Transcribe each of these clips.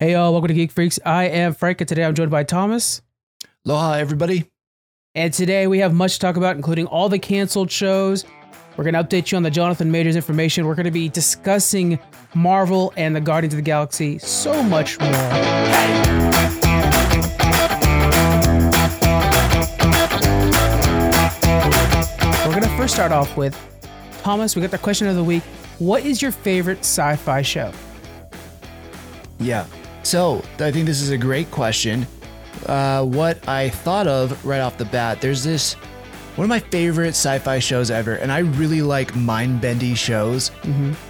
Hey y'all, welcome to Geek Freaks. I am Frank, and today I'm joined by Thomas. Aloha, everybody. And today we have much to talk about, including all the canceled shows. We're going to update you on the Jonathan Majors information. We're going to be discussing Marvel and the Guardians of the Galaxy, so much more. We're going to first start off with Thomas. We got the question of the week. What is your favorite sci fi show? Yeah. So I think this is a great question. Uh, what I thought of right off the bat, there's this one of my favorite sci-fi shows ever, and I really like mind-bendy shows.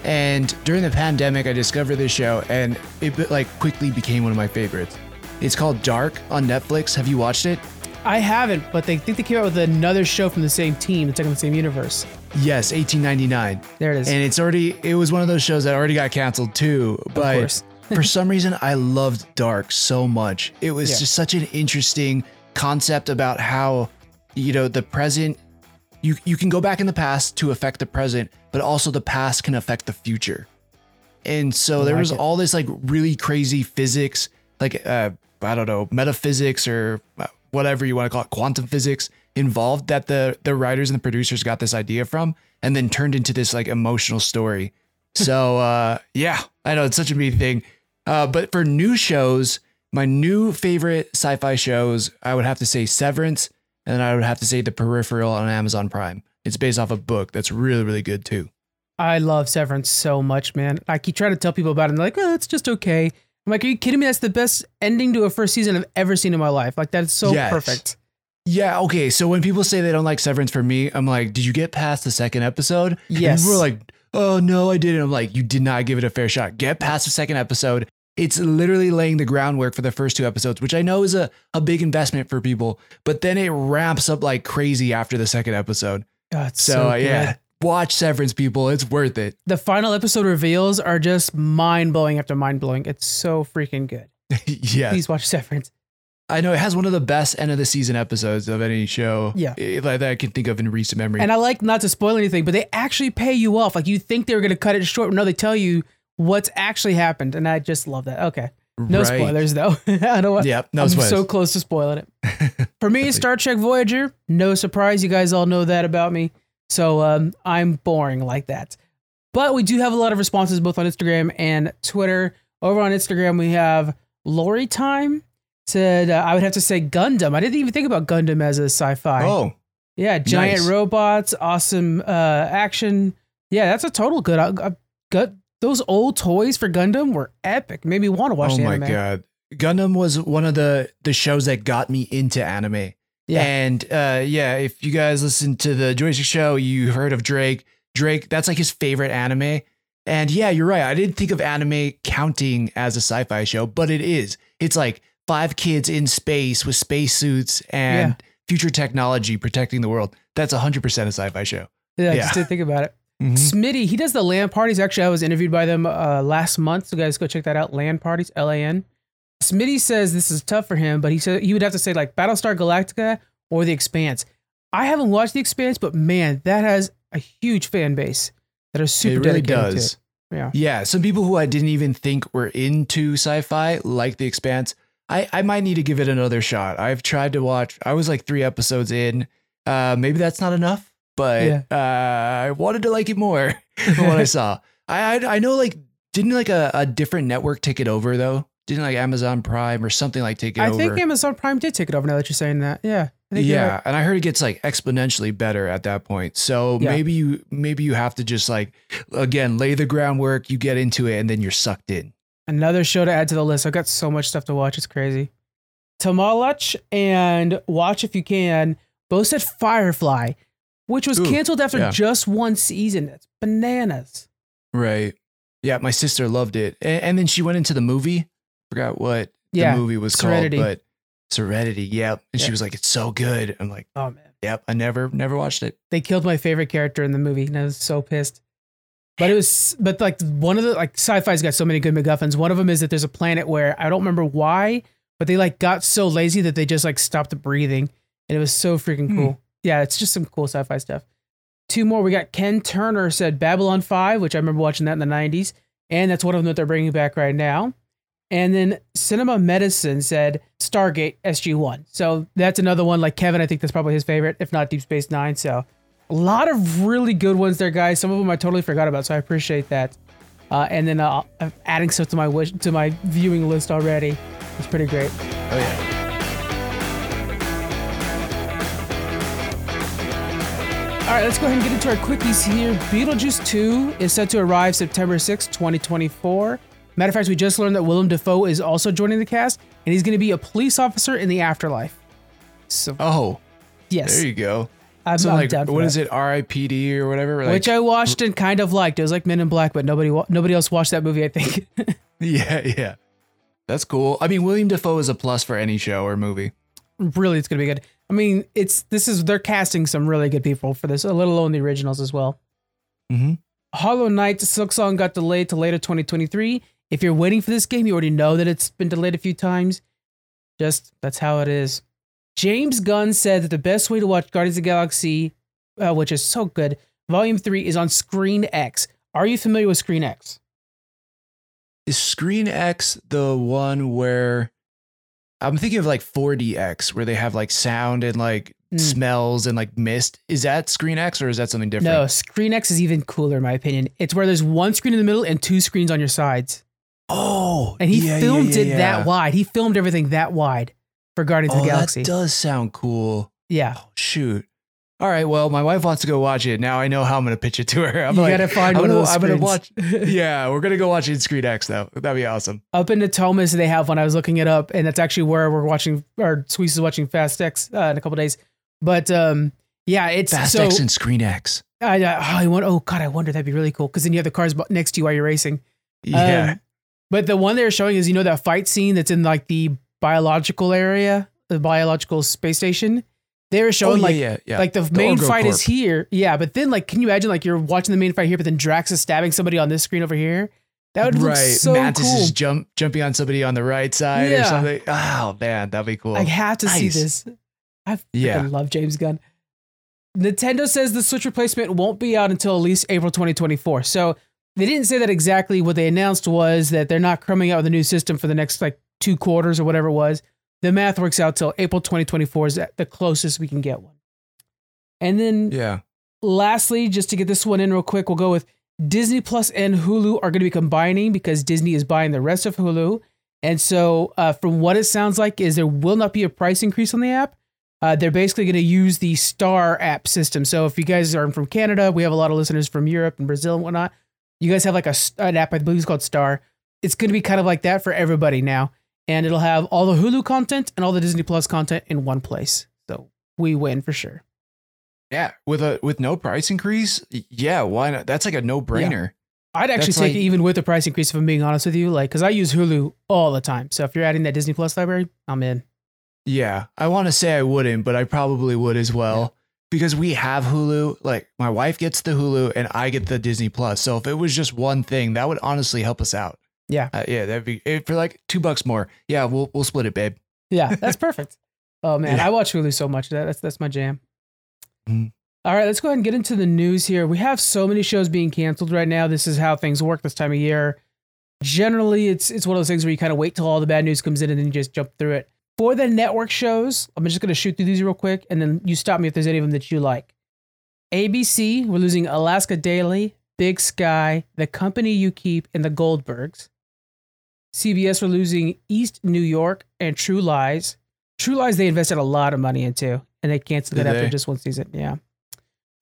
And during the pandemic, I discovered this show, and it like quickly became one of my favorites. It's called Dark on Netflix. Have you watched it? I haven't, but they think they came out with another show from the same team. It's like in the same universe. Yes, 1899. There it is. And it's already it was one of those shows that already got canceled too. But course. For some reason I loved Dark so much. It was Yeah. just such an interesting concept about how you know the present you you can go back in the past to affect the present, but also the past can affect the future. And so there like was it. all this like really crazy physics, like uh I don't know, metaphysics or uh, whatever you want to call it, quantum physics involved that the the writers and the producers got this idea from and then turned into this like emotional story. So uh yeah, I know it's such a neat thing. Uh but for new shows, my new favorite sci-fi shows, I would have to say Severance and then I would have to say The Peripheral on Amazon Prime. It's based off a book that's really really good too. I love Severance so much, man. I keep trying to tell people about it, and they're like, oh, it's just okay. I'm like, are you kidding me? That's the best ending to a first season I've ever seen in my life. Like, that's so Yes. perfect. Yeah, okay. So when people say they don't like Severance for me, I'm like, did you get past the second episode? And Yes. people are like, oh no, I didn't. I'm like, you did not give it a fair shot. Get past the second episode. It's literally laying the groundwork for the first two episodes, which I know is a, a big investment for people, but then it ramps up like crazy after the second episode. It's So, so, uh, yeah, watch Severance, people. It's worth it. The final episode reveals are just mind blowing after mind blowing. It's so freaking good. yeah. Please watch Severance. I know it has one of the best end of the season episodes of any show Yeah. eh, that I can think of in recent memory. And I like not to spoil anything, but they actually pay you off. Like, you think they were going to cut it short. But no, they tell you what's actually happened. And I just love that. Okay. No Right. spoilers, though. I don't want. Yep, no I'm spoilers. so close to spoiling it. For me, Star Trek Voyager, no surprise. You guys all know that about me. So um, I'm boring like that. But we do have a lot of responses both on Instagram and Twitter. Over on Instagram, we have Lori Time said, uh, I would have to say Gundam. I didn't even think about Gundam as a sci fi. oh, yeah, giant nice. robots, awesome uh, action. Yeah, that's a total good. I, gut, those old toys for Gundam were epic. Made me want to watch oh my anime. god gundam was one of the the shows that got me into anime Yeah. and uh yeah if you guys listen to the joystick show you heard of drake drake that's like his favorite anime and yeah you're right i didn't think of anime counting as a sci-fi show but it is it's like five kids in space with spacesuits and Yeah. future technology protecting the world that's 100% a sci-fi show Yeah, I Yeah. just didn't think about it. Mhm. Smitty, he does the LAN parties. Actually, I was interviewed by them uh, last month. So guys, go check that out. LAN parties, L A N. Smitty says this is tough for him, but he said he would have to say like Battlestar Galactica or The Expanse. I haven't watched The Expanse, but man, that has a huge fan base that are super it really dedicated does it. Yeah. Yeah, some people who I didn't even think were into sci-fi, like The Expanse. I, I might need to give it another shot. I've tried to watch. I was like three episodes in. Uh, maybe that's not enough, but Yeah. uh, I wanted to like it more than what I saw. I, I I know like didn't like a, a different network take it over though? Didn't like Amazon Prime or something like take it I over? I think Amazon Prime did take it over now that you're saying that. Yeah. I think you're yeah, right. and I heard it gets like exponentially better at that point. So Yeah. maybe you maybe you have to just like again lay the groundwork. You get into it, and then you're sucked in. Another show to add to the list. I've got so much stuff to watch. It's crazy. Tamalach and Watch If You Can both said Firefly, which was Ooh, canceled after yeah. just one season. That's bananas. Right. Yeah, my sister loved it, and, and then she went into the movie. Forgot what Yeah. the movie was Serenity. called, but Serenity. Yep. And Yeah. she was like, "It's so good." I'm like, Oh man. "Yep." I never never watched it. They killed my favorite character in the movie, and I was so pissed. But it was, but like one of the like sci-fi's got so many good MacGuffins. One of them is that there's a planet where I don't remember why, but they like got so lazy that they just like stopped breathing, and it was so freaking Hmm. Yeah, it's just some cool sci-fi stuff. Two more. We got Ken Turner said Babylon Five, which I remember watching that in the '90s, and that's one of them that they're bringing back right now. And then Cinema Medicine said Stargate SG1. So that's another one like Kevin. I think that's probably his favorite, if not Deep Space Nine. So a lot of really good ones there, guys. Some of them I totally forgot about, so I appreciate that. Uh, and then uh, adding stuff to my wish to my viewing list already. It's pretty great. Oh yeah. All right, let's go ahead and get into our quickies here. Beetlejuice 2 is set to arrive September 6, 2024. Matter of fact, we just learned that Willem Dafoe is also joining the cast, and he's going to be a police officer in the afterlife. So, Oh, yes, there you go. I'm, So I'm like, down for what that. is it? R.I.P.D. or whatever. Like, Which I watched and kind of liked. It was like Men in Black, but nobody nobody else watched that movie. I think. yeah, yeah. That's cool. I mean, William Dafoe is a plus for any show or movie. really, it's going to be good. I mean, it's this is they're casting some really good people for this, a let alone the originals as well. Mm-hmm. Hollow Knight Silksong got delayed to later 2023. If you're waiting for this game, you already know that it's been delayed a few times. Just that's how it is. James Gunn said that the best way to watch Guardians of the Galaxy, uh, which is so good, Volume 3 is on ScreenX. Are you familiar with ScreenX? Is ScreenX the one where I'm thinking of like 4DX, where they have like sound and like Mm. smells and like mist? Is that ScreenX or is that something different? No, ScreenX is even cooler, in my opinion. It's where there's one screen in the middle and two screens on your sides. Oh, And he yeah, filmed yeah, it yeah. that wide. He filmed everything that wide for Guardians of Oh, the Galaxy. that does sound cool. yeah. Oh, shoot. All right. Well, my wife wants to go watch it. Now I know how I'm going to pitch it to her. I'm you like, gotta find I'm one gonna, of those I'm gonna watch. Yeah, we're gonna go watch it in ScreenX though. That'd be awesome. up in Natomas they have one. I was looking it up, and that's actually where we're watching. Or Squeeze is watching Fast X uh, in a couple days. But um, yeah, it's Fast so. X and ScreenX. I, I, oh, I wonder, oh god, I wonder that'd be really cool because then you have the cars next to you while you're racing. Yeah. Um, but the one they're showing is you know that fight scene that's in like the biological area, the biological space station. They're oh showing yeah, like yeah, yeah. like the, The main Orgo fight is here. Yeah, but then like, can you imagine like you're watching the main fight here, but then Drax is stabbing somebody on this screen over here? That would look right. so Mantis cool. is jump jumping on somebody on the right side Yeah. or something. Oh man, that'd be cool. I have to see this. I Yeah. love James Gunn. Nintendo says the Switch replacement won't be out until at least April 2024. So they didn't say that exactly. What they announced was that they're not coming out with a new system for the next like two quarters or whatever it was. The math works out till April 2024 is the closest we can get one. And then yeah. lastly, just to get this one in real quick, we'll go with Disney Plus and Hulu are going to be combining because Disney is buying the rest of Hulu. And so, uh, from what it sounds like, is there will not be a price increase on the app. Uh, they're basically going to use the Star app system. So, if you guys are from Canada, we have a lot of listeners from Europe and Brazil and whatnot. You guys have like a an app, I believe it's called Star. It's going to be kind of like that for everybody now, and it'll have all the Hulu content and all the Disney Plus content in one place. So we win for sure. Yeah. With a with no price increase, yeah, why not? That's like a no brainer. I'd actually That's take like- it even with the price increase if I'm being honest with you. Like, because I use Hulu all the time. So if you're adding that Disney Plus library, I'm in. Yeah. I want to say I wouldn't, but I probably would as well. Because we have Hulu, like my wife gets the Hulu and I get the Disney Plus. So if it was just one thing, that would honestly help us out. Yeah. Uh, yeah, that'd be eh, for like two bucks more. Yeah, we'll we'll split it, babe. Yeah, that's perfect. Oh man, Yeah. I watch Hulu so much. That, that's that's my jam. Mhm. All right, let's go ahead and get into the news here. We have so many shows being canceled right now. This is how things work this time of year. Generally, it's it's one of those things where you kind of wait till all the bad news comes in and then you just jump through it. For the network shows, I'm just going to shoot through these real quick and then you stop me if there's any of them that you like. ABC, we're losing Alaska Daily, Big Sky, The Company You Keep, and The Goldbergs. CBS, we're losing East New York and True Lies. True Lies, they invested a lot of money into, and they canceled Did it after they? just one season. Yeah.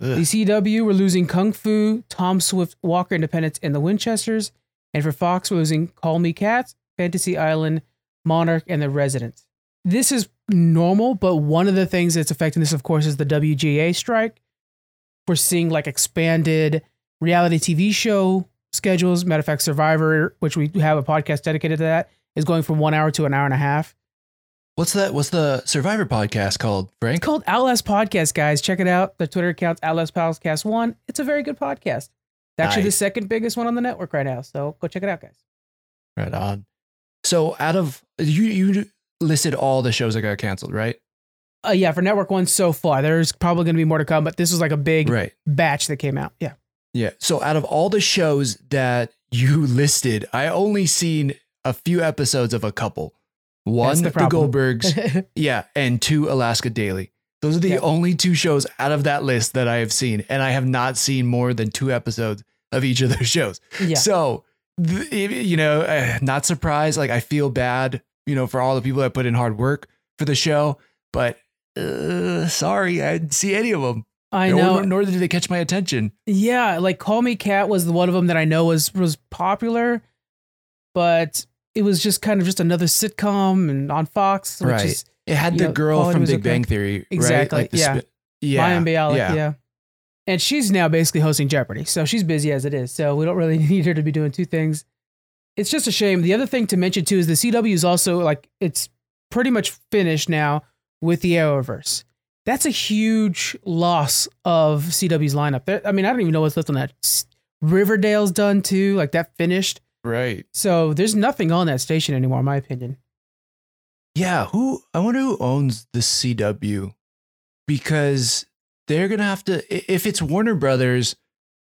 Ugh. The CW, we're losing Kung Fu, Tom Swift, Walker Independence, and the Winchesters. And for Fox, we're losing Call Me Kat, Fantasy Island, Monarch, and The Residents. This is normal, but one of the things that's affecting this, of course, is the WGA strike. We're seeing like expanded reality TV show schedules. Matter of fact, Survivor, which we have a podcast dedicated to that, is going from one hour to an hour and a half. What's that? What's the Survivor podcast called, Frank? It's called Outlast Podcast, guys. Check it out. The Twitter account's Outlast Podcast One. It's a very good podcast. It's actually the second biggest one on the network right now. So go check it out, guys. Right on. So out of you, you listed all the shows that got canceled, right? Uh, yeah, for network one so far, there's probably going to be more to come, but this was like a big Right. batch that came out. Yeah. Yeah. So out of all the shows that you listed, I only seen a few episodes of a couple. One, the the. Goldbergs, yeah, and two, Alaska Daily. Those are the Yeah. only two shows out of that list that I have seen, and I have not seen more than two episodes of each of those shows. yeah. So, you know, uh, not surprised. Like, I feel bad, you know, for all the people that put in hard work for the show, but uh, sorry, I didn't see any of them. I nor, know. Nor did they catch my attention. Yeah, like Call Me Kat was the one of them that I know was was popular, but it was just kind of just another sitcom and on Fox, which Right. is It had the know, girl from Big okay. Bang Theory, Exactly, right? Like the yeah. spi- yeah, Mayim Bialik, yeah. yeah. And she's now basically hosting Jeopardy, so she's busy as it is. So we don't really need her to be doing two things. It's just a shame. The other thing to mention too is the CW is also like it's pretty much finished now with the Arrowverse. That's a huge loss of CW's lineup. There, I mean, I don't even know what's left on that. Riverdale's done too, like that finished. Right. So there's nothing on that station anymore, in my opinion. Yeah. Who? I wonder who owns the CW, because they're gonna have to. If it's Warner Brothers,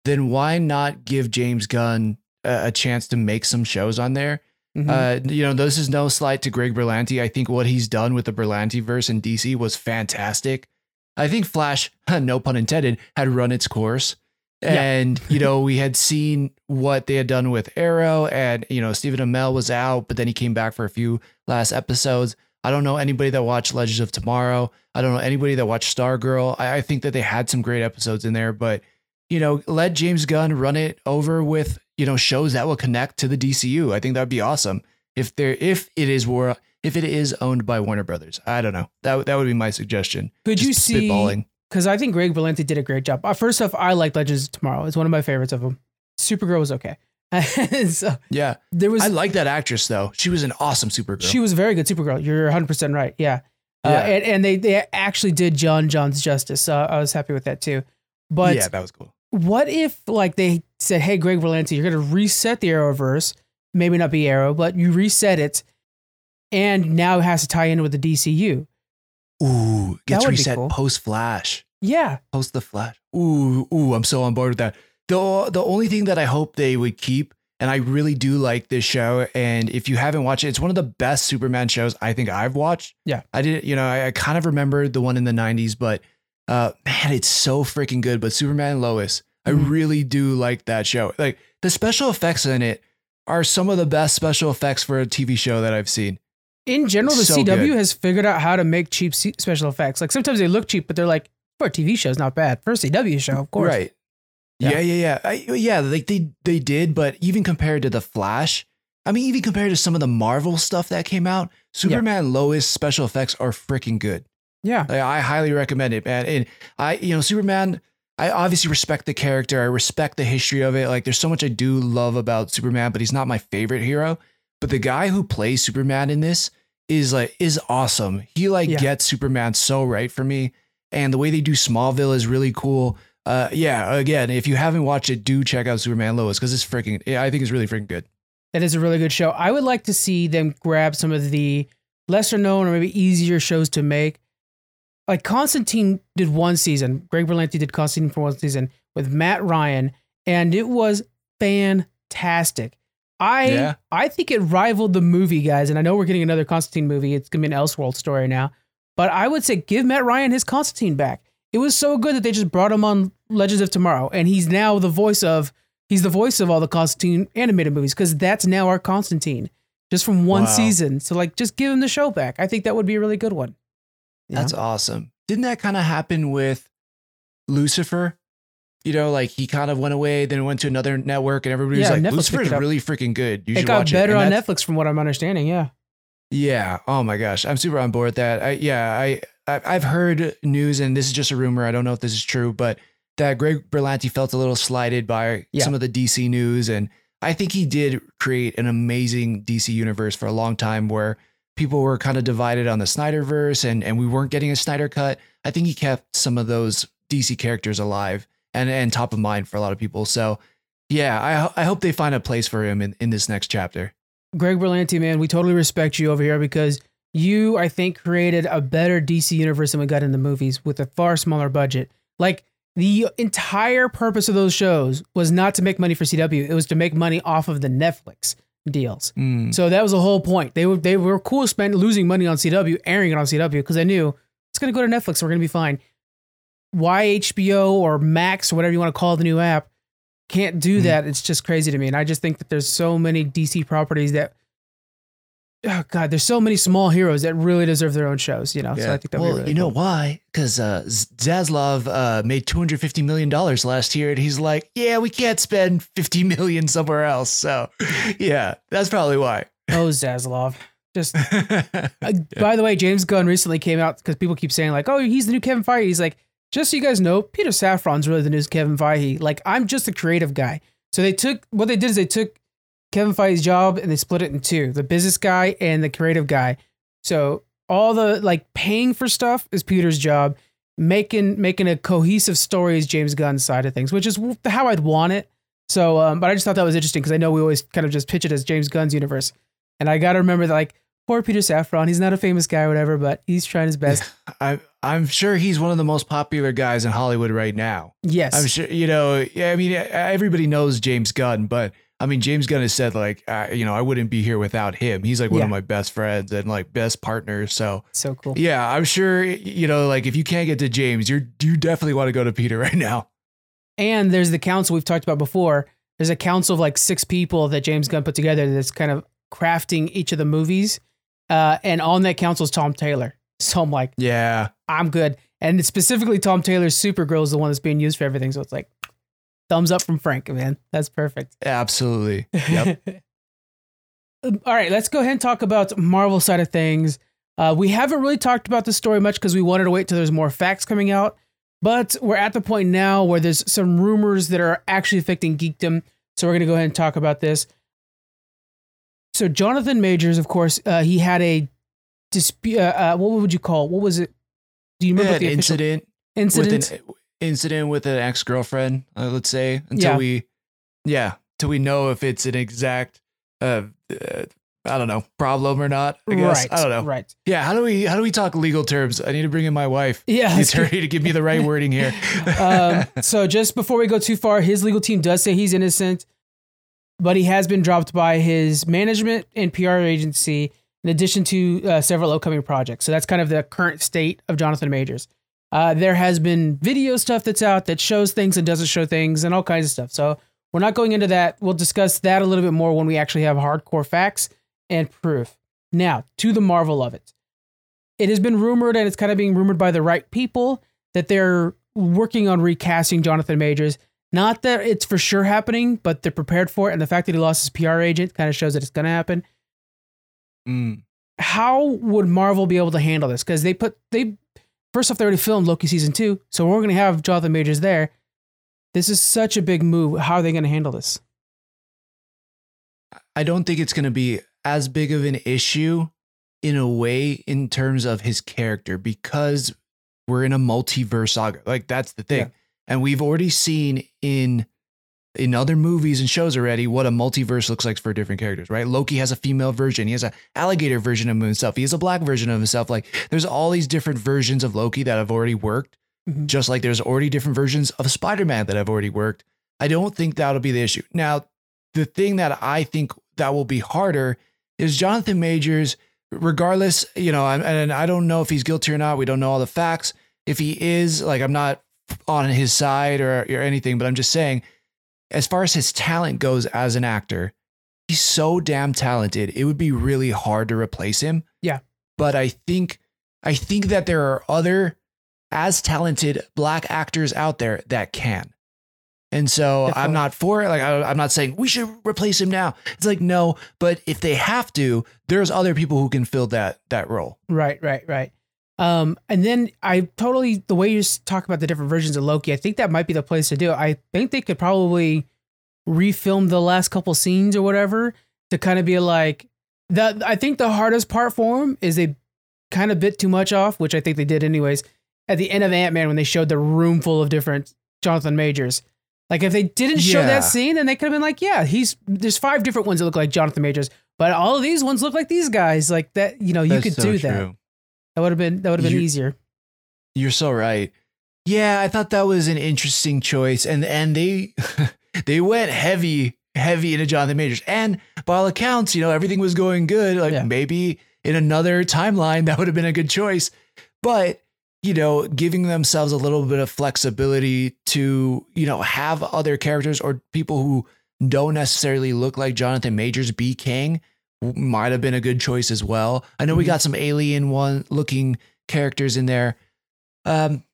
then why not give James Gunn a, a chance to make some shows on there? Mhm. Uh, you know, this is no slight to Greg Berlanti. I think what he's done with the Berlanti verse in DC was fantastic. I think Flash, no pun intended, had run its course. Yeah. And, you know, we had seen what they had done with Arrow, and, you know, Stephen Amell was out, but then he came back for a few last episodes. I don't know anybody that watched Legends of Tomorrow. I don't know anybody that watched Stargirl. I, I think that they had some great episodes in there, but, you know, let James Gunn run it over with, you know, shows that will connect to the DCU. I think that would be awesome if there if it is war if it is owned by Warner Brothers. I don't know. That that would be my suggestion. Could you see? spitballing. Because I think Greg Berlanti did a great job. Uh, first off, I like Legends of Tomorrow. It's one of my favorites of them. Supergirl was okay. so Yeah. there was I like that actress though. She was an awesome Supergirl. she was a very good Supergirl. You're 100 percent right. Yeah. Uh, and, and they they actually did J'onn J'onzz justice. So I was happy with that too. But yeah, that was cool. what if like they said, "Hey, Greg Berlanti, you're going to reset the Arrowverse. Maybe not be Arrow, but you reset it, and now it has to tie in with the DCU." Ooh, gets reset cool. post Flash. Yeah, Post the Flash. Ooh, ooh, I'm so on board with that. The the only thing that I hope they would keep, and I really do like this show, and if you haven't watched it, it's one of the best Superman shows I think I've watched. Yeah. I didn't, you know, I, I kind of remembered the one in the 90s, but uh man, it's so freaking good. But Superman and Lois, I Mhm. really do like that show. Like the special effects in it are some of the best special effects for a TV show that I've seen. in general, the So CW good. has figured out how to make cheap special effects. Like sometimes they look cheap, but they're like for a TV show, it's not bad. For a CW show, of course. Right. Yeah. Yeah, yeah, yeah. I, yeah, like they they did, but even compared to the Flash, I mean, even compared to some of the Marvel stuff that came out, Superman Lois special effects are freaking good. Yeah, Like, I highly recommend it, man. And I, you know, Superman. I obviously respect the character. I respect the history of it. Like, there's so much I do love about Superman, but he's not my favorite hero. But the guy who plays Superman in this is like is awesome. He like Yeah. gets Superman so right for me, and the way they do Smallville is really cool. Uh, yeah. Again, if you haven't watched it, do check out Superman Lois because it's freaking. Yeah, I think it's really freaking good. that is a really good show. I would like to see them grab some of the lesser known or maybe easier shows to make. Like Constantine did one season. Greg Berlanti did Constantine for one season with Matt Ryan, and it was fantastic. I Yeah. I think it rivaled the movie, guys. And I know we're getting another Constantine movie. It's gonna be an Elseworld story now. But I would say give Matt Ryan his Constantine back. It was so good that they just brought him on Legends of Tomorrow, and he's now the voice of he's the voice of all the Constantine animated movies because that's now our Constantine, just from one Wow. season. So like, just give him the show back. I think that would be a really good one. That's awesome. Didn't that kind of happen with Lucifer? You know, like he kind of went away, then went to another network, and everybody was Yeah, like, Netflix "Lucifer picked is it up. really freaking good. You it should got watch better it." And on that's- Netflix, from what I'm understanding. Yeah, Yeah. Oh my gosh, I'm super on board with that. I, yeah, I, I I've heard news, and this is just a rumor. I don't know if this is true, but that Greg Berlanti felt a little slighted by Yeah. some of the DC news, and I think he did create an amazing DC universe for a long time, where people were kind of divided on the Snyderverse, and and we weren't getting a Snyder cut. I think he kept some of those DC characters alive and and top of mind for a lot of people. So. Yeah, I, I hope they find a place for him in, in this next chapter. Greg Berlanti, man, we totally respect you over here because you, I think, created a better DC universe than we got in the movies with a far smaller budget. Like the entire purpose of those shows was not to make money for CW; it was to make money off of the Netflix. Deals. Mm. So that was the whole point. They were they were cool spending losing money on CW, airing it on CW because I knew it's gonna go to Netflix. We're gonna be fine. Why HBO or Max or whatever you want to call the new app can't do Mhm. that? It's just crazy to me. And I just think that there's so many DC properties that. Oh God, there's so many small heroes that really deserve their own shows, you know. So I think that well, really you know cool. why? Because uh, Z- Zaslav uh, made two hundred fifty million dollars last year, and he's like, "Yeah, we can't spend fifty million somewhere else." So, yeah, that's probably why. Oh, Zaslav. Just Uh, By the way, James Gunn recently came out because people keep saying like, "Oh, he's the new Kevin Feige." He's like, just so you guys know, Peter Safran's really the new Kevin Feige. Like, I'm just a creative guy. So they took what they did is they took Kevin Feige's job and they split it in two: the business guy and the creative guy. So all the like paying for stuff is Peter's job. Making making a cohesive story is James Gunn's side of things, which is how I'd want it. So, um, but I just thought that was interesting because I know we always kind of just pitch it as James Gunn's universe, and I got to remember that like poor Peter Safran. He's not a famous guy or whatever, but he's trying his best. I, I'm sure he's one of the most popular guys in Hollywood right now. Yes. I'm sure, you know, yeah, I mean, everybody knows James Gunn, but I mean, James Gunn has said, like, uh, you know, I wouldn't be here without him. He's like one Yeah. of my best friends and like best partners. So, so cool. yeah, I'm sure, you know, like if you can't get to James, you're, you definitely want to go to Peter right now. And there's the council we've talked about before. There's a council of like six people that James Gunn put together that's kind of crafting each of the movies. Uh, and on that council is Tom Taylor. So I'm like, Yeah. I'm good. And specifically, Tom Taylor's Supergirl is the one that's being used for everything. So it's like, thumbs up from Frank, man. That's perfect. Absolutely. Yep. All right, let's go ahead and talk about Marvel side of things. Uh, we haven't really talked about the story much because we wanted to wait till there's more facts coming out. But we're at the point now where there's some rumors that are actually affecting geekdom. So we're going to go ahead and talk about this. So Jonathan Majors, of course, uh, he had a dispute. Uh, uh, what would you call? It? What was it? Do you remember the incident, incident? an incident with an ex girlfriend, uh, let's say, until Yeah. we, yeah, till we know if it's an exact, uh, uh, I don't know, problem or not. I guess right. I don't know. Right. Yeah, how do we how do we talk legal terms? I need to bring in my wife, Yeah. let's attorney, to give me the right wording here. um, so just before we go too far, his legal team does say he's innocent, but he has been dropped by his management and PR agency, in addition to uh, several upcoming projects. So that's kind of the current state of Jonathan Majors. Uh, there has been video stuff that's out that shows things and doesn't show things, and all kinds of stuff. So we're not going into that. We'll discuss that a little bit more when we actually have hardcore facts and proof. Now to the marvel of it. It has been rumored, and it's kind of being rumored by the right people, that they're working on recasting Jonathan Majors. Not that it's for sure happening, but they're prepared for it. And the fact that he lost his PR agent kind of shows that it's going to happen. Mm. How would Marvel be able to handle this? Because they put, they, first off, they already filmed Loki season two. So we're going to have Jonathan Majors there. This is such a big move. How are they going to handle this? I don't think it's going to be as big of an issue in a way in terms of his character because we're in a multiverse saga. Like that's the thing. Yeah. And we've already seen in in other movies and shows already what a multiverse looks like for different characters, right? Loki has a female version. He has an alligator version of himself. He has a black version of himself. Like there's all these different versions of Loki that have already worked. Mhm. Just like there's already different versions of Spider-Man that have already worked. I don't think that'll be the issue. Now, the thing that I think that will be harder is Jonathan Majors, regardless, you know, and, and I don't know if he's guilty or not. We don't know all the facts. If he is, like, I'm not on his side or, or anything, but I'm just saying, as far as his talent goes as an actor, he's so damn talented. It would be really hard to replace him. Yeah. But I think, I think that there are other as talented black actors out there that can. And so Definitely. I'm not for it. Like I, I'm not saying we should replace him now. It's like no, but if they have to, there's other people who can fill that that role. Right, right, right. Um, and then I totally the way you talk about the different versions of Loki, I think that might be the place to do it. I think they could probably refilm the last couple scenes or whatever to kind of be like that. I think the hardest part for them is they kind of bit too much off, which I think they did anyways. At the end of Ant Man, when they showed the room full of different Jonathan Majors, like if they didn't show Yeah. that scene, then they could have been like, yeah, he's there's five different ones that look like Jonathan Majors, but all of these ones look like these guys. Like that, you know, you That's could so do true. That would have been that would have been You- easier. You're so right. Yeah, I thought that was an interesting choice, and and they they went heavy heavy into Jonathan Majors. And by all accounts, you know, everything was going good. Like Yeah. maybe in another timeline, that would have been a good choice. But, you know, giving themselves a little bit of flexibility to, you know, have other characters or people who don't necessarily look like Jonathan Majors be Kang might have been a good choice as well. I know we Mhm. got some alien one looking characters in there. Um,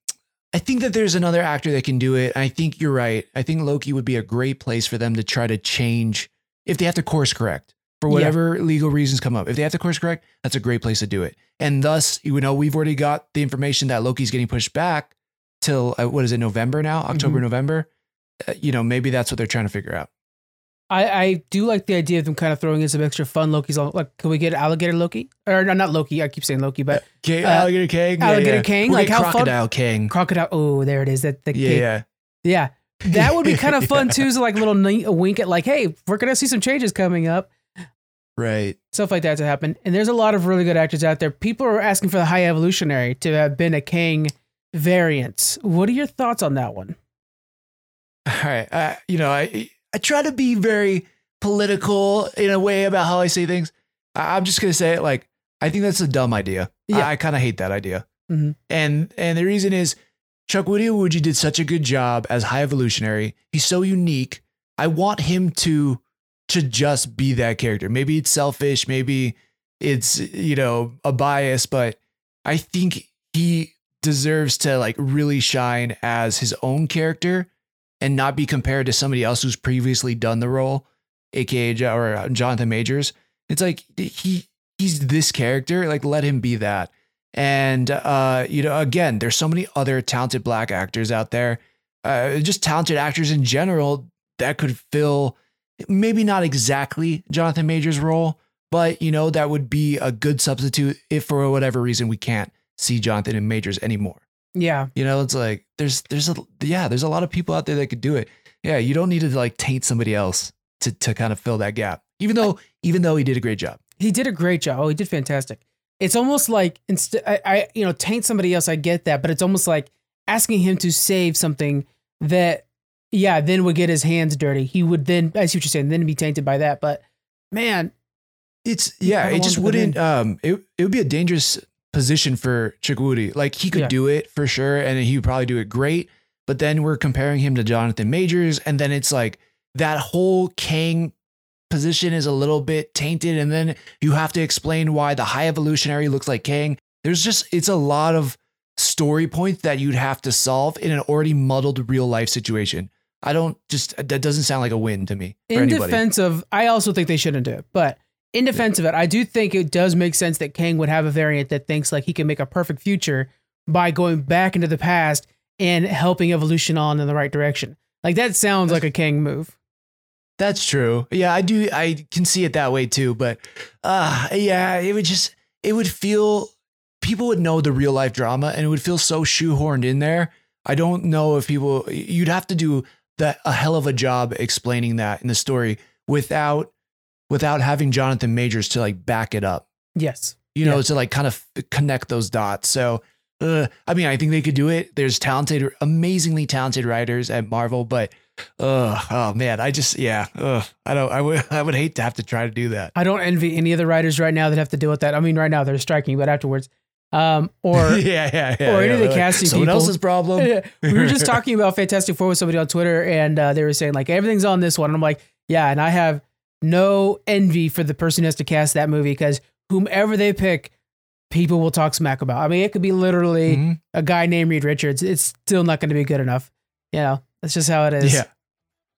I think that there's another actor that can do it. I think you're right. I think Loki would be a great place for them to try to change if they have to course correct for Yeah. whatever legal reasons come up. If they have to course correct, that's a great place to do it. And thus, you know, we've already got the information that Loki's getting pushed back till uh, what is it, November now? October, November. Uh, you know, maybe that's what they're trying to figure out. I, I do like the idea of them kind of throwing in some extra fun Loki's on. Like, can we get alligator Loki or no, not Loki? I keep saying Loki, but Kang, Uh, Alligator Kang, Alligator Kang, We'll like how fun- Crocodile Kang. crocodile. Oh, there it is. That the Yeah, yeah. Yeah. That would be kind of fun too. So like a little a wink at like, hey, we're gonna see some changes coming up, Right. stuff like that to happen. And there's a lot of really good actors out there. People are asking for the High Evolutionary to have been a Kang variant. What are your thoughts on that one? All right. Uh, you know, I I try to be very political in a way about how I say things. I, I'm just gonna say it like I think that's a dumb idea. Yeah. I, I kind of hate that idea. Mhm. And and the reason is Chukwudi Iwuji did such a good job as High Evolutionary. He's so unique. I want him to to just be that character. Maybe it's selfish. Maybe it's you know a bias, but I think he deserves to like really shine as his own character and not be compared to somebody else who's previously done the role, aka or uh, Jonathan Majors. It's like he he's this character, like let him be that. And uh, you know, again, there's so many other talented black actors out there, uh, just talented actors in general that could fill maybe not exactly Jonathan Majors' role, but you know that would be a good substitute if for whatever reason we can't see Jonathan and Majors anymore. Yeah. You know, it's like there's there's a yeah, there's a lot of people out there that could do it. Yeah, you don't need to like taint somebody else to to kind of fill that gap. Even though even though he did a great job. He did a great job. Oh, he did fantastic. It's almost like instead, I, I, you know, taint somebody else. I get that, but it's almost like asking him to save something that, yeah, then would get his hands dirty. He would then, I see what you're saying, then be tainted by that. But man, It's yeah, it just wouldn't um it it would be a dangerous position for Chukwudi. Like he could Yeah. do it for sure and he would probably do it great, but then we're comparing him to Jonathan Majors and then it's like that whole Kang position is a little bit tainted and then you have to explain why the high evolutionary looks like Kang. There's just it's a lot of story points that you'd have to solve in an already muddled real life situation. I don't just that doesn't sound like a win to me. For in defense of, I also think they shouldn't do it. But in defense of it, I do think it does make sense that Kang would have a variant that thinks like he can make a perfect future by going back into the past and helping evolution on in the right direction. Like that sounds like a Kang move. That's true. Yeah, I do. I can see it that way too. But uh, yeah, it would just, it would feel, people would know the real life drama and it would feel so shoehorned in there. I don't know if people, you'd have to do that a hell of a job explaining that in the story without, without having Jonathan Majors to like back it up, Yes. you know, Yeah. to like kind of connect those dots. So, uh, I mean, I think they could do it. There's talented, amazingly talented writers at Marvel, but uh, oh man, I just yeah, uh, I don't, I would, I would hate to have to try to do that. I don't envy any of the writers right now that have to deal with that. I mean, right now they're striking, but afterwards, um, or yeah, yeah, yeah. or any yeah, of the like, casting someone people. else's problem. We were just talking about Fantastic Four with somebody on Twitter, and uh, they were saying like everything's on this one. And I'm like, yeah, and I have no envy for the person who has to cast that movie because whomever they pick, people will talk smack about. I mean, it could be literally Mhm. a guy named Reed Richards. It's still not going to be good enough. You know, that's just how it is. Yeah,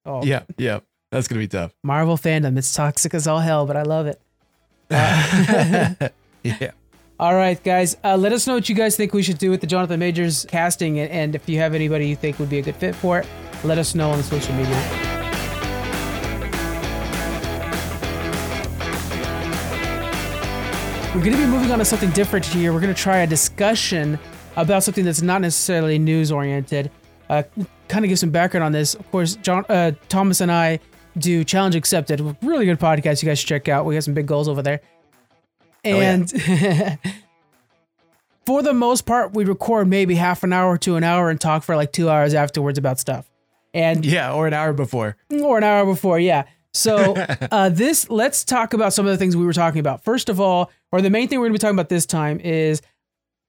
Oh, yeah, yeah. That's gonna be tough. Marvel fandom, it's toxic as all hell, but I love it. Uh, yeah. All right, guys. Uh, let us know what you guys think we should do with the Jonathan Majors casting, and, and if you have anybody you think would be a good fit for it, let us know on the social media. We're going to be moving on to something different here. We're going to try a discussion about something that's not necessarily news oriented. Uh, kind of give some background on this. Of course, John, uh, Thomas and I do Challenge Accepted, a really good podcast. You guys should check out. We got some big goals over there. yeah. And for the most part, we record maybe half an hour to an hour and talk for like two hours afterwards about stuff. And Yeah, or an hour before. or an hour before, yeah. So uh, this, let's talk about some of the things we were talking about. First of all, or the main thing we're going to be talking about this time is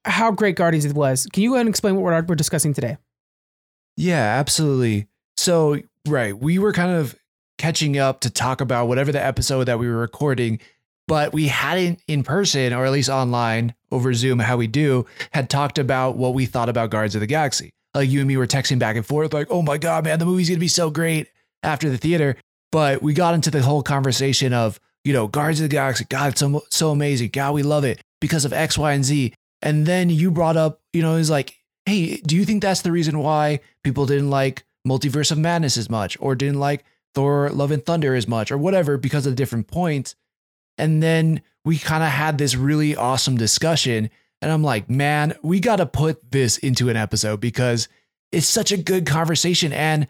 how great Guardians it was. Can you go ahead and explain what we're, we're discussing today? Yeah, absolutely. So, right, we were kind of catching up to talk about whatever the episode that we were recording, but we hadn't in person or at least online over Zoom, how we do, had talked about what we thought about Guardians of the Galaxy. Like you and me were texting back and forth, like, oh my God, man, the movie's gonna be so great after the theater. But we got into the whole conversation of, you know, Guardians of the Galaxy, God, it's so, so amazing. God, we love it because of X, Y, and Z. And then you brought up, you know, it's like, hey, do you think that's the reason why people didn't like Multiverse of Madness as much or didn't like Thor Love and Thunder as much or whatever because of different points? And then we kind of had this really awesome discussion. And I'm like, man, we got to put this into an episode because it's such a good conversation. And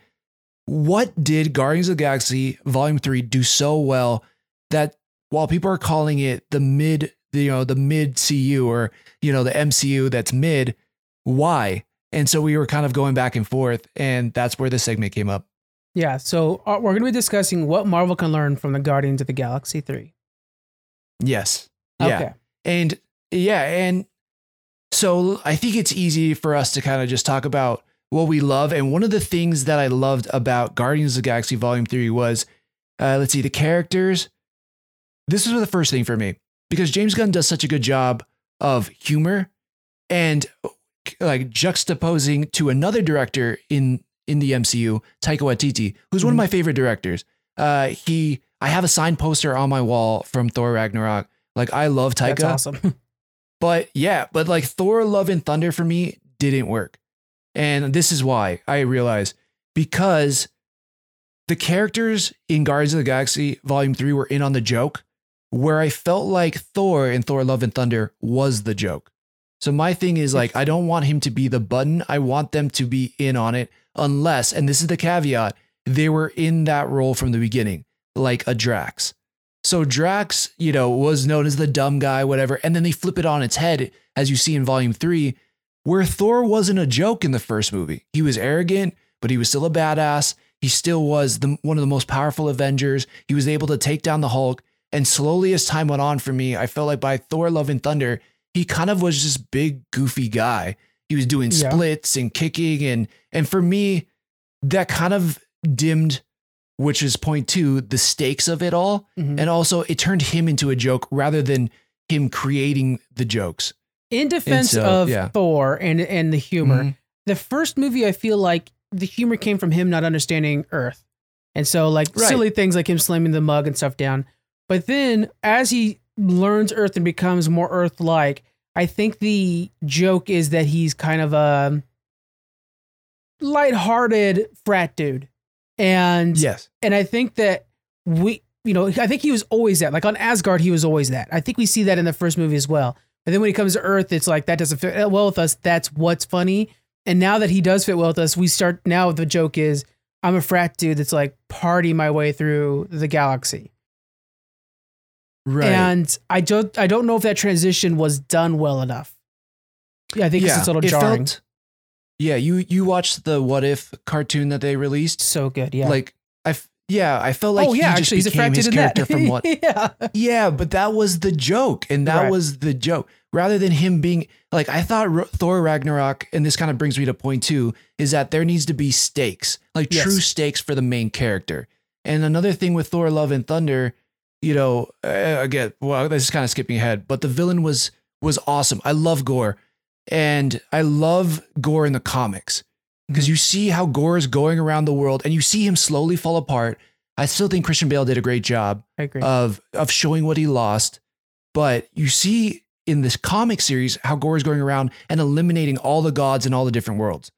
what did Guardians of the Galaxy Volume 3 do so well that while people are calling it the mid, you know, the mid CU or, you know, the MCU that's mid, why? And so we were kind of going back and forth, and that's where the segment came up. Yeah. So uh, we're going to be discussing what Marvel can learn from the Guardians of the Galaxy 3. Yes. Yeah. Okay. And yeah, and so I think it's easy for us to kind of just talk about what we love. And one of the things that I loved about Guardians of the Galaxy Volume 3 was uh, let's see, the characters. This was the first thing for me because James Gunn does such a good job of humor and like juxtaposing to another director in in the MCU, Taika Waititi, who's one of Mhm. my favorite directors. Uh, he, I have a signed poster on my wall from Thor Ragnarok. Like I love Taika, That's awesome. but yeah, but like Thor Love and Thunder for me didn't work. And this is why I realize because the characters in Guardians of the Galaxy Volume 3 were in on the joke, where I felt like Thor in Thor Love and Thunder was the joke. So my thing is like, I don't want him to be the button. I want them to be in on it, unless, and this is the caveat, they were in that role from the beginning, like a Drax. So Drax, you know, was known as the dumb guy, whatever, and then they flip it on its head, as you see in Volume Three, where Thor wasn't a joke in the first movie. He was arrogant, but he was still a badass. He still was the, one of the most powerful Avengers. He was able to take down the Hulk. And slowly, as time went on for me, I felt like by Thor: Love and Thunder, he kind of was just big, goofy guy. He was doing Yeah. splits and kicking, and and for me, that kind of dimmed, which is point two, the stakes of it all. Mhm. And also, it turned him into a joke rather than him creating the jokes. In defense so, of yeah. Thor and and the humor, Mhm. the first movie I feel like the humor came from him not understanding Earth. And so like Right. silly things like him slamming the mug and stuff down. But then as he learns Earth and becomes more Earth like, I think the joke is that he's kind of a lighthearted frat dude. And Yes. and I think that we, you know, I think he was always that. Like on Asgard, he was always that. I think we see that in the first movie as well. But then when he comes to Earth, it's like that doesn't fit well with us. That's what's funny. And now that he does fit well with us, we start now. The joke is, I'm a frat dude that's like party my way through the galaxy. Right. And I don't, I don't know if that transition was done well enough. Yeah, I think it's a little it jarring. felt- yeah, you you watched the What If cartoon that they released? so good, yeah. Like I yeah, I felt like oh yeah, he just actually, he's a became his character from what yeah, Yeah, but that was the joke, and that Right. was the joke. Rather than him being like, I thought Thor Ragnarok, and this kind of brings me to point two, is that there needs to be stakes, like Yes. true stakes for the main character. And another thing with Thor: Love and Thunder, you know, uh, again, well, this is kind of skipping ahead, but the villain was was awesome. I love Gorr, and I love Gorr in the comics because you see how Gorr is going around the world, and you see him slowly fall apart. I still think Christian Bale did a great job of of showing what he lost. But you see in this comic series how Gorr is going around and eliminating all the gods in all the different worlds.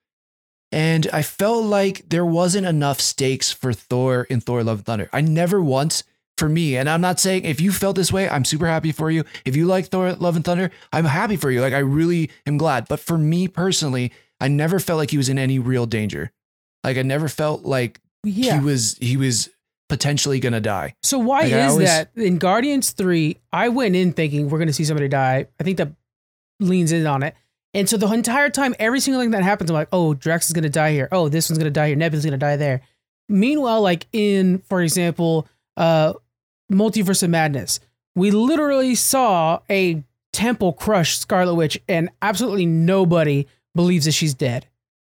And I felt like there wasn't enough stakes for Thor in Thor Love and Thunder. I never once, for me, and I'm not saying if you felt this way, I'm super happy for you. If you like Thor Love and Thunder, I'm happy for you. Like I really am glad. But for me personally, I never felt like he was in any real danger. Like I never felt like yeah. he was he was potentially gonna die. So why Like, is always- that in Guardians 3? I went in thinking we're going to see somebody die. I think that leans in on it. And so the entire time, every single thing that happens, I'm like, oh, Drax is going to die here. Oh, this one's going to die here. Nebula's going to die there. Meanwhile, like in, for example, uh, Multiverse of Madness. We literally saw a temple crush Scarlet Witch, and absolutely nobody believes that she's dead.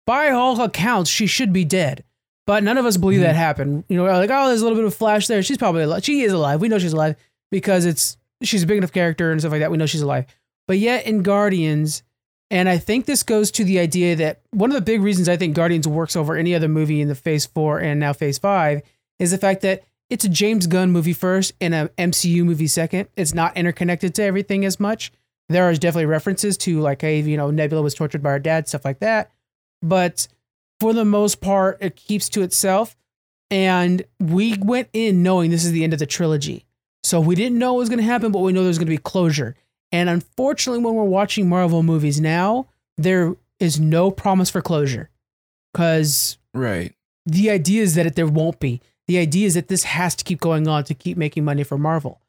By all accounts, she should be dead, but none of us believe that mm-hmm. happened. You know, like, oh, there's a little bit of flash there. She's probably alive. She is alive. We know she's alive because it's she's a big enough character and stuff like that. We know she's alive. But yet in Guardians, and I think this goes to the idea that one of the big reasons I think Guardians works over any other movie in the Phase Four and now Phase Five is the fact that it's a James Gunn movie first and a MCU movie second. It's not interconnected to everything as much. There are definitely references to like, hey, you know, Nebula was tortured by her dad, stuff like that. But for the most part, it keeps to itself. And we went in knowing this is the end of the trilogy. So we didn't know what was going to happen, but we know there's going to be closure. And unfortunately, when we're watching Marvel movies now, there is no promise for closure because Right. the idea is that it, there won't be. The idea is that this has to keep going on to keep making money for Marvel.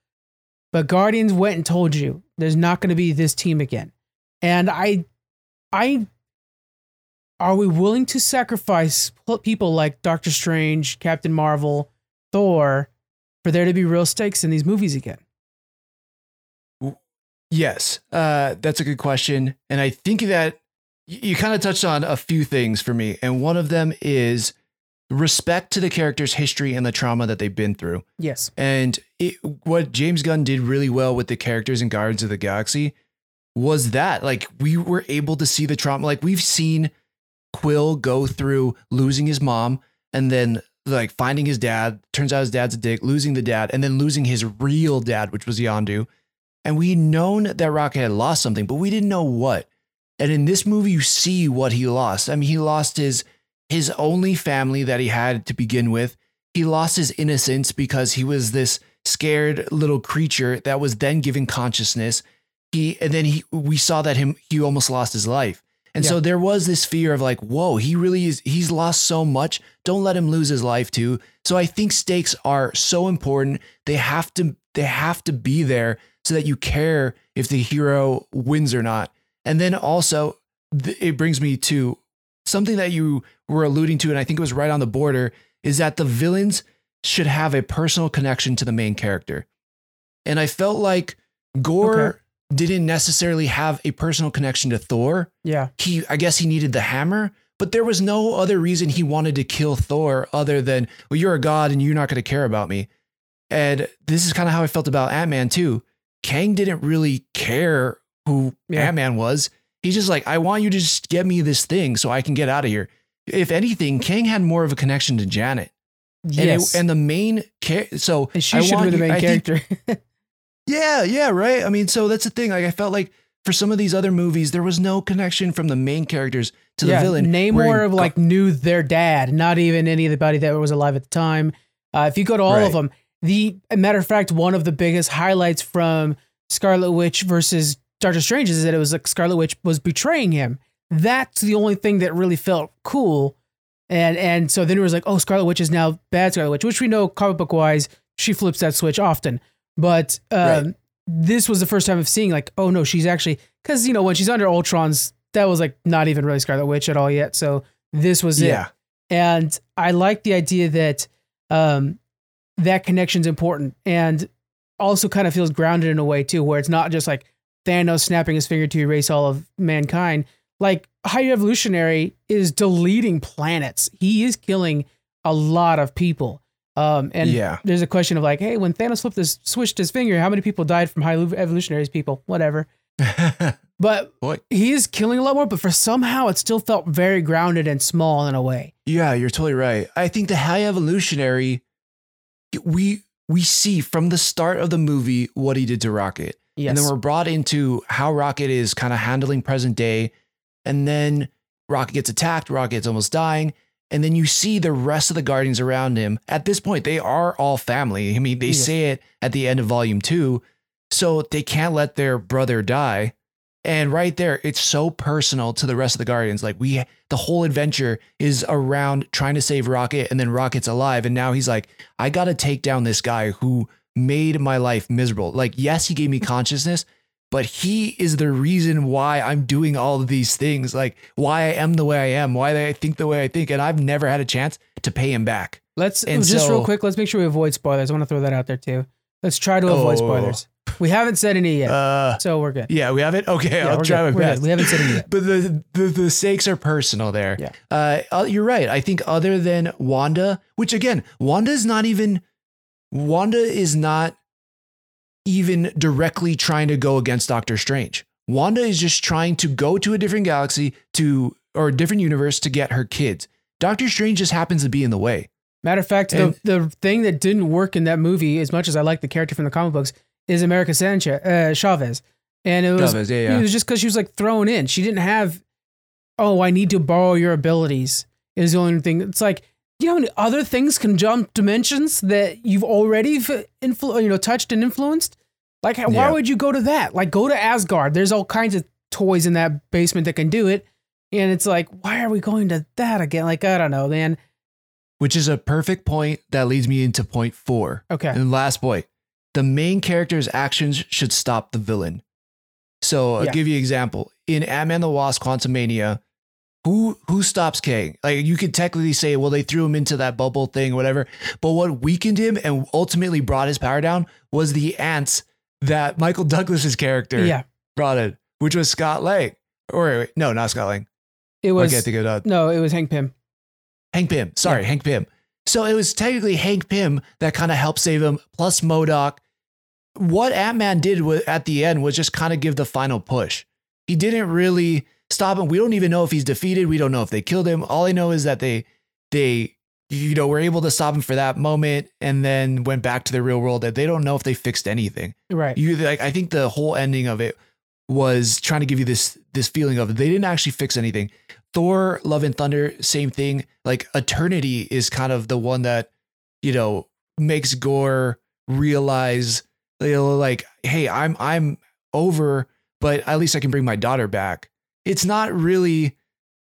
But Guardians went and told you there's not going to be this team again. And I, I, are we willing to sacrifice people like Doctor Strange, Captain Marvel, Thor, for there to be real stakes in these movies again? Yes, uh, that's a good question, and I think that you kind of touched on a few things for me, and one of them is respect to the character's history and the trauma that they've been through. Yes. And it, what James Gunn did really well with the characters in Guardians of the Galaxy was that like we were able to see the trauma. Like we've seen Quill go through losing his mom and then like finding his dad. Turns out his dad's a dick, losing the dad, and then losing his real dad, which was Yondu. And we'd known that Rocket had lost something, but we didn't know what. And in this movie, you see what he lost. I mean, he lost his his only family that he had to begin with. He lost his innocence because he was this scared little creature that was then given consciousness. He and then he we saw that him he almost lost his life. And so there was this fear of like, whoa, he really is he's lost so much. Don't let him lose his life too. So I think stakes are so important. They have to they have to be there so that you care if the hero wins or not. And then also it brings me to something that you were alluding to, and I think it was right on the border, is that the villains should have a personal connection to the main character. And I felt like Gorr Okay. didn't necessarily have a personal connection to Thor. Yeah. He, I guess he needed the hammer, but there was no other reason he wanted to kill Thor other than, well, you're a god and you're not going to care about me. And this is kind of how I felt about Ant Man too. Kang didn't really care who Yeah. Ant Man was. He's just like, I want you to just get me this thing so I can get out of here. If anything, Kang had more of a connection to Janet. And, it- Yes. and the main char- so And she I should be the main I think- character. yeah, yeah, right. I mean, so that's the thing. Like, I felt like for some of these other movies, there was no connection from the main characters to the villain. Namor in- like knew their dad, not even anybody that was alive at the time. Uh, if you go to all Right. of them, the matter of fact, one of the biggest highlights from Scarlet Witch versus Doctor Strange is that it was like Scarlet Witch was betraying him. That's the only thing that really felt cool. And and so then it was like, oh, Scarlet Witch is now bad Scarlet Witch, which we know comic book wise, she flips that switch often. But um, Right. this was the first time of seeing like, oh no, she's actually because you know when she's under Ultron's, that was like not even really Scarlet Witch at all yet. So this was it. yeah, And I like the idea that um, that connection's important and also kind of feels grounded in a way too, where it's not just like Thanos snapping his finger to erase all of mankind. Like High Evolutionary is deleting planets. He is killing a lot of people. Um, and Yeah. there's a question of like, hey, when Thanos flipped his switched his finger, how many people died from High Evolutionary's people? Whatever. But he is killing a lot more, but for somehow it still felt very grounded and small in a way. yeah, you're totally right. I think the High Evolutionary, we we see from the start of the movie what he did to Rocket. Yes. And then we're brought into how Rocket is kind of handling present day. And then Rocket gets attacked, Rocket's almost dying. And then you see the rest of the Guardians around him. At this point, they are all family. I mean, they Yes. say it at the end of volume two. So they can't let their brother die. And right there, it's so personal to the rest of the Guardians. Like we the whole adventure is around trying to save Rocket, and then Rocket's alive. And now he's like, I gotta take down this guy who made my life miserable. Like, yes, he gave me consciousness, but he is the reason why I'm doing all of these things, like why I am the way I am, why I think the way I think, and I've never had a chance to pay him back. Let's And just real quick. Let's make sure we avoid spoilers. I want to throw that out there too. Let's try to avoid Oh. spoilers. We haven't said any yet, Uh, so we're good. yeah, we have it. Okay, Yeah, I'll try good. my best. We haven't said any yet. But the, the the stakes are personal there. Yeah. Uh, uh, you're right. I think other than Wanda, which again, Wanda is not even Wanda is not even directly trying to go against Doctor Strange. Wanda is just trying to go to a different galaxy to or a different universe to get her kids. Doctor Strange just happens to be in the way. Matter of fact, And- the the thing that didn't work in that movie, as much as I like the character from the comic books, is America Sanchez uh, Chavez, and it was Chavez, yeah, it was just because she was like thrown in. She didn't have, oh, I need to borrow your abilities. Is the only thing. It's like you know, how many other things can jump dimensions that you've already influ- you know touched and influenced. Like, why Yeah. would you go to that? Like, go to Asgard. There's all kinds of toys in that basement that can do it. And it's like, why are we going to that again? Like, I don't know, man. Which is a perfect point that leads me into point four. Okay. And last point, the main character's actions should stop the villain. So I'll Yeah. give you an example. In Ant-Man the Wasp Quantumania, who who stops Kang? Like you could technically say, well, they threw him into that bubble thing, whatever. But what weakened him and ultimately brought his power down was the ants that Michael Douglas's character Yeah. brought in, which was Scott Lang. Or wait, wait, no, not Scott Lang. It I was think of that. Uh, no, it was Hank Pym. Hank Pym. Sorry, Hank Pym. So it was technically Hank Pym that kind of helped save him, plus MODOK. What Ant Man did at the end was just kind of give the final push. He didn't really stop him. We don't even know if he's defeated. We don't know if they killed him. All I know is that they, they, you know, were able to stop him for that moment, and then went back to the real world. That they don't know if they fixed anything. Right. You like, I think the whole ending of it was trying to give you this this feeling of they didn't actually fix anything. Thor, Love and Thunder, same thing. Like Eternity is kind of the one that you know makes Gorr realize you know, like, hey, I'm I'm over, but at least I can bring my daughter back. It's not really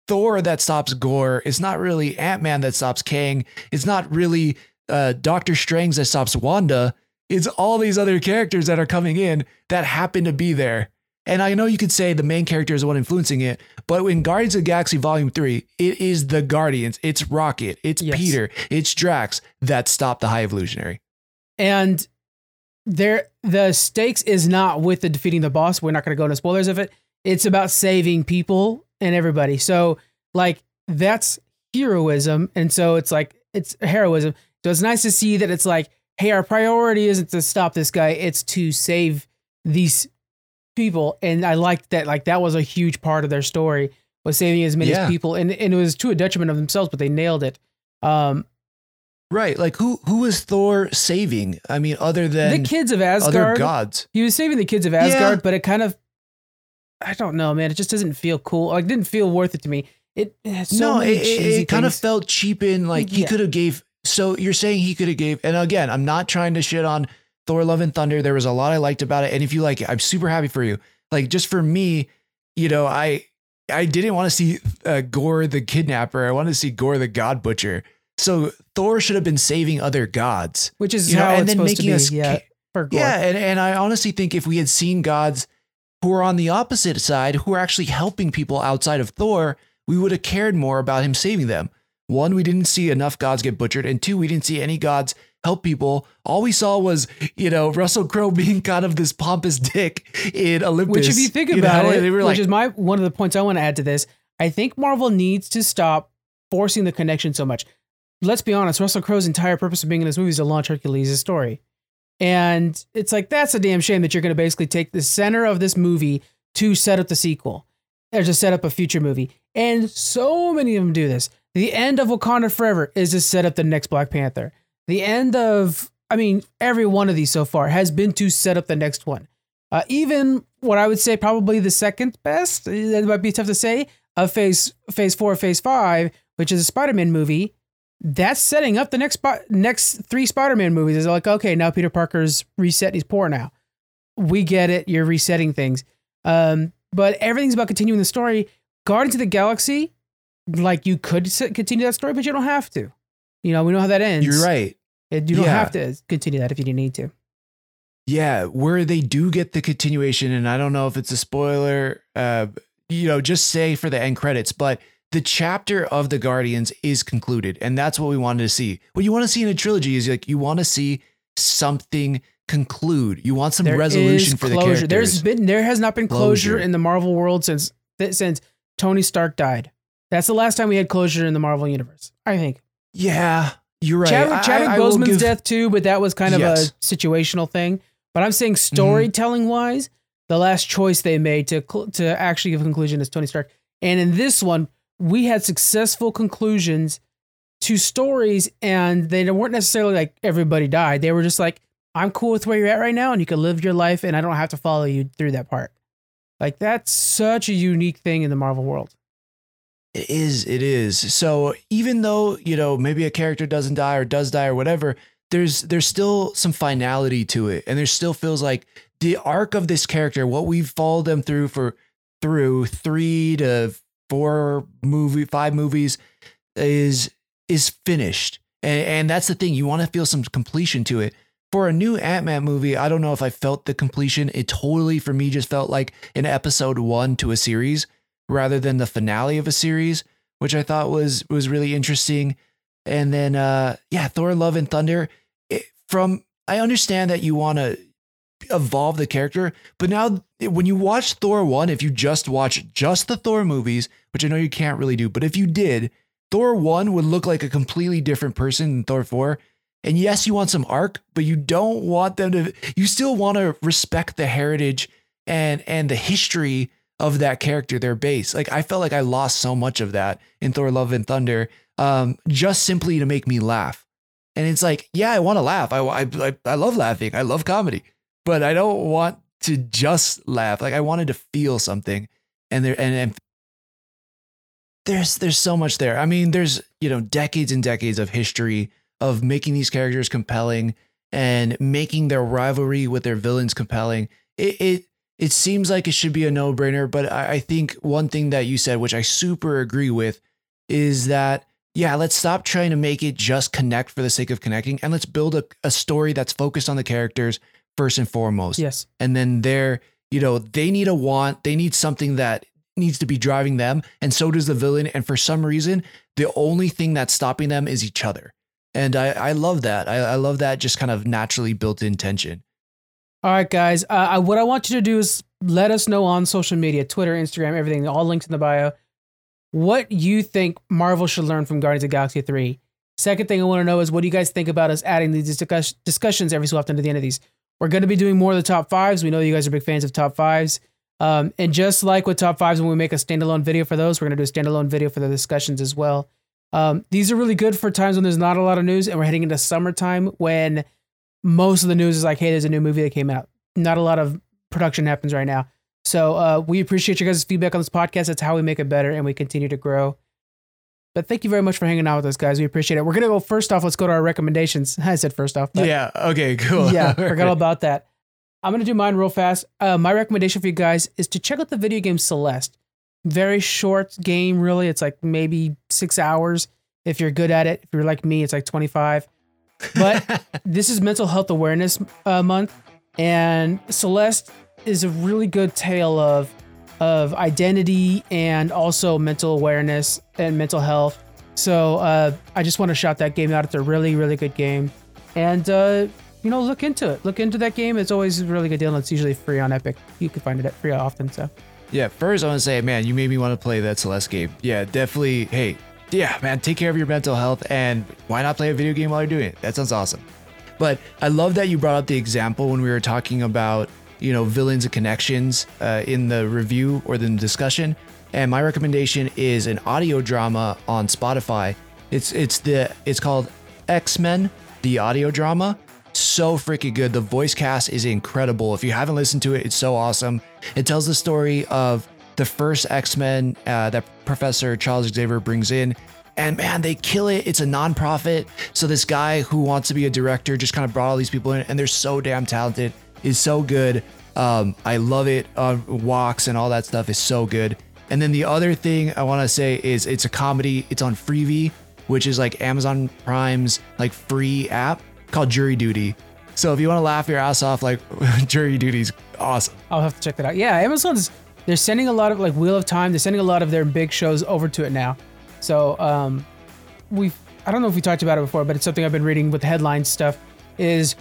Thor that stops Gorr. It's not really Ant Man that stops Kang. It's not really uh, Doctor Strange that stops Wanda. It's all these other characters that are coming in that happen to be there. And I know you could say the main character is the one influencing it, but in Guardians of the Galaxy Volume 3, it is the Guardians, it's Rocket, it's Yes. Peter, it's Drax that stop the High Evolutionary. and there the stakes is not with the defeating the boss. We're not going to go into spoilers of it. It's about saving people and everybody. So like that's heroism, and so it's like it's heroism. So it's nice to see that it's like, hey, our priority isn't to stop this guy; it's to save these people. And I liked that. Like that was a huge part of their story was saving as many Yeah. people, and and it was to a detriment of themselves, but they nailed it. Um, Right. Like who who is Thor saving? I mean, other than the kids of Asgard, other gods. He was saving the kids of Asgard, but it kind of, I don't know, man. It just doesn't feel cool. Like, it didn't feel worth it to me. It, so no, it, it, it kind of felt cheap in like he Yeah. could have gave. So you're saying he could have gave, and again, I'm not trying to shit on Thor: Love and Thunder. There was a lot I liked about it, and if you like it, I'm super happy for you. Like just for me, you know, I I didn't want to see uh, Gorr the kidnapper. I wanted to see Gorr the God Butcher. So Thor should have been saving other gods. which is you know, how and then making us yeah, ca- for Gorr. Yeah, and, and I honestly think if we had seen gods who are on the opposite side, who are actually helping people outside of Thor, we would have cared more about him saving them. One, we didn't see enough gods get butchered, and two, we didn't see any gods help people. All we saw was, you know, Russell Crowe being kind of this pompous dick in Olympus. Which, if you think know, about and it, which like, is my one of the points I want to add to this, I think Marvel needs to stop forcing the connection so much. Let's be honest, Russell Crowe's entire purpose of being in this movie is to launch Hercules' story. And it's like, that's a damn shame that you're going to basically take the center of this movie to set up the sequel or to set up a future movie. And so many of them do this. The end of Wakanda Forever is to set up the next Black Panther. The end of, I mean, every one of these so far has been to set up the next one. Uh, even what I would say probably the second best, that might be tough to say, of phase phase four, phase five, which is a Spider-Man movie, that's setting up the next next three Spider-Man movies. Is like, okay, now Peter Parker's reset, he's poor now. We get it, you're resetting things. Um, but everything's about continuing the story. Guardians of the Galaxy, like you could continue that story, but you don't have to. You know, we know how that ends. you're right. You don't Yeah. have to continue that if you didn't need to. Yeah, where they do get the continuation, and I don't know if it's a spoiler, uh, you know, just say for the end credits, but the chapter of the Guardians is concluded, and that's what we wanted to see. What you want to see in a trilogy is like you want to see something conclude. You want some There resolution for the characters. There's been there has not been closure, Closure. in the Marvel world since since Tony Stark died. That's the last time we had closure in the Marvel universe. I think. yeah, you're right. Chadwick, I- Chadwick I will Boseman's give- death too, but that was kind of Yes. Mm-hmm. a situational thing. But I'm saying storytelling wise, the last choice they made to to actually give a conclusion is Tony Stark. And in this one, we had successful conclusions to stories, and they weren't necessarily like everybody died. They were just like, I'm cool with where you're at right now, and you can live your life, and I don't have to follow you through that part. Like that's such a unique thing in the Marvel world. It is. It is. So even though you know maybe a character doesn't die or does die or whatever, there's there's still some finality to it, and there still feels like the arc of this character, what we've followed them through for through three to four movie, five movies, is is finished, and and that's the thing. You want to feel some completion to it. For a new Ant Man movie, I don't know if I felt the completion. It totally, for me, just felt like an episode one to a series rather than the finale of a series, which I thought was was really interesting. And then uh yeah, Thor Love and Thunder it, from I understand that you want to evolve the character, but now when you watch Thor 1, if you just watch just the Thor movies, which I know you can't really do, but if you did, Thor 1 would look like a completely different person than Thor 4. And yes, you want some arc, but you don't want them to you still want to respect the heritage and and the history of that character, their base. Like I felt like I lost so much of that in Thor: Love and Thunder, um, just simply to make me laugh. And it's like, yeah, I want to laugh. I, I I I love laughing. I love comedy, but I don't want to just laugh. Like I wanted to feel something. And there and, and there's there's so much there. I mean, there's you know decades and decades of history of making these characters compelling and making their rivalry with their villains compelling. It it it seems like it should be a no brainer, but I, I think one thing that you said, which I super agree with, is that yeah, let's stop trying to make it just connect for the sake of connecting, and let's build a, a story that's focused on the characters first and foremost. Yes. And then they're, you know, they need a want, they need something that needs to be driving them, and so does the villain. And for some reason, the only thing that's stopping them is each other. And I, I love that. I, I love that just kind of naturally built in tension. All right, guys. Uh, I, what I want you to do is let us know on social media Twitter, Instagram, everything, all links in the bio what you think Marvel should learn from Guardians of the Galaxy 3. Second thing I want to know is what do you guys think about us adding these discuss- discussions every so often to the end of these? We're going to be doing more of the top fives. We know you guys are big fans of top fives. Um, and just like with top fives, when we make a standalone video for those, we're going to do a standalone video for the discussions as well. Um, these are really good for times when there's not a lot of news and we're heading into summertime when most of the news is like, hey, there's a new movie that came out. Not a lot of production happens right now. So uh, we appreciate your guys' feedback on this podcast. That's how we make it better and we continue to grow. But thank you very much for hanging out with us, guys. We appreciate it. We're gonna go first off. Let's go to our recommendations. I said first off. but- yeah. Okay. Cool. yeah, forgot all about that. I'm gonna do mine real fast. Uh, my recommendation for you guys is to check out the video game Celeste. Very short game, really. It's like maybe six hours if you're good at it. If you're like me, it's like 25. But this is Mental Health Awareness uh, Month, and Celeste is a really good tale of of identity and also mental awareness and mental health. So uh, I just want to shout that game out. It's a really, really good game, and uh, you know, look into it. Look into that game. It's always a really good deal, and it's usually free on Epic. You can find it at free often. So Yeah, first I want to say, man, you made me want to play that Celeste game. Yeah, definitely. Hey, yeah, man, take care of your mental health and why not play a video game while you're doing it? That sounds awesome. But I love that you brought up the example when we were talking about, you know, villains and connections uh, in the review or the discussion. And my recommendation is an audio drama on Spotify. It's it's the it's called X Men, the audio drama so freaking good. The voice cast is incredible. If you haven't listened to it, it's so awesome. It tells the story of the first X Men uh, that Professor Charles Xavier brings in. And man, they kill it. It's a nonprofit. So this guy who wants to be a director just kind of brought all these people in, and they're so damn talented. It's so good. Um, I love it. Uh, walks and all that stuff is so good. And then the other thing I want to say is it's a comedy. It's on Freevee, which is like Amazon Prime's like free app called Jury Duty. So if you want to laugh your ass off, like Jury Duty's awesome. I'll have to check that out. Yeah, Amazon's they're sending a lot of like Wheel of Time. They're sending a lot of their big shows over to it now. So um, we I don't know if we talked about it before, but it's something I've been reading with the headline stuff. Is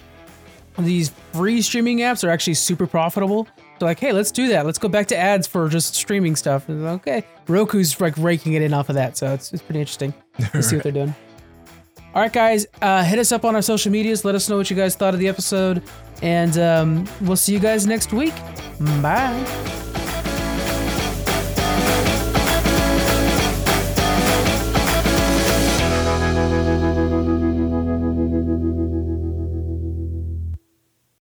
these free streaming apps are actually super profitable. So like, hey, let's do that. Let's go back to ads for just streaming stuff. And okay, Roku's like raking it in off of that, so it's, it's pretty interesting to see what they're doing. All right, guys, uh, hit us up on our social medias. Let us know what you guys thought of the episode, and um, we'll see you guys next week. Bye.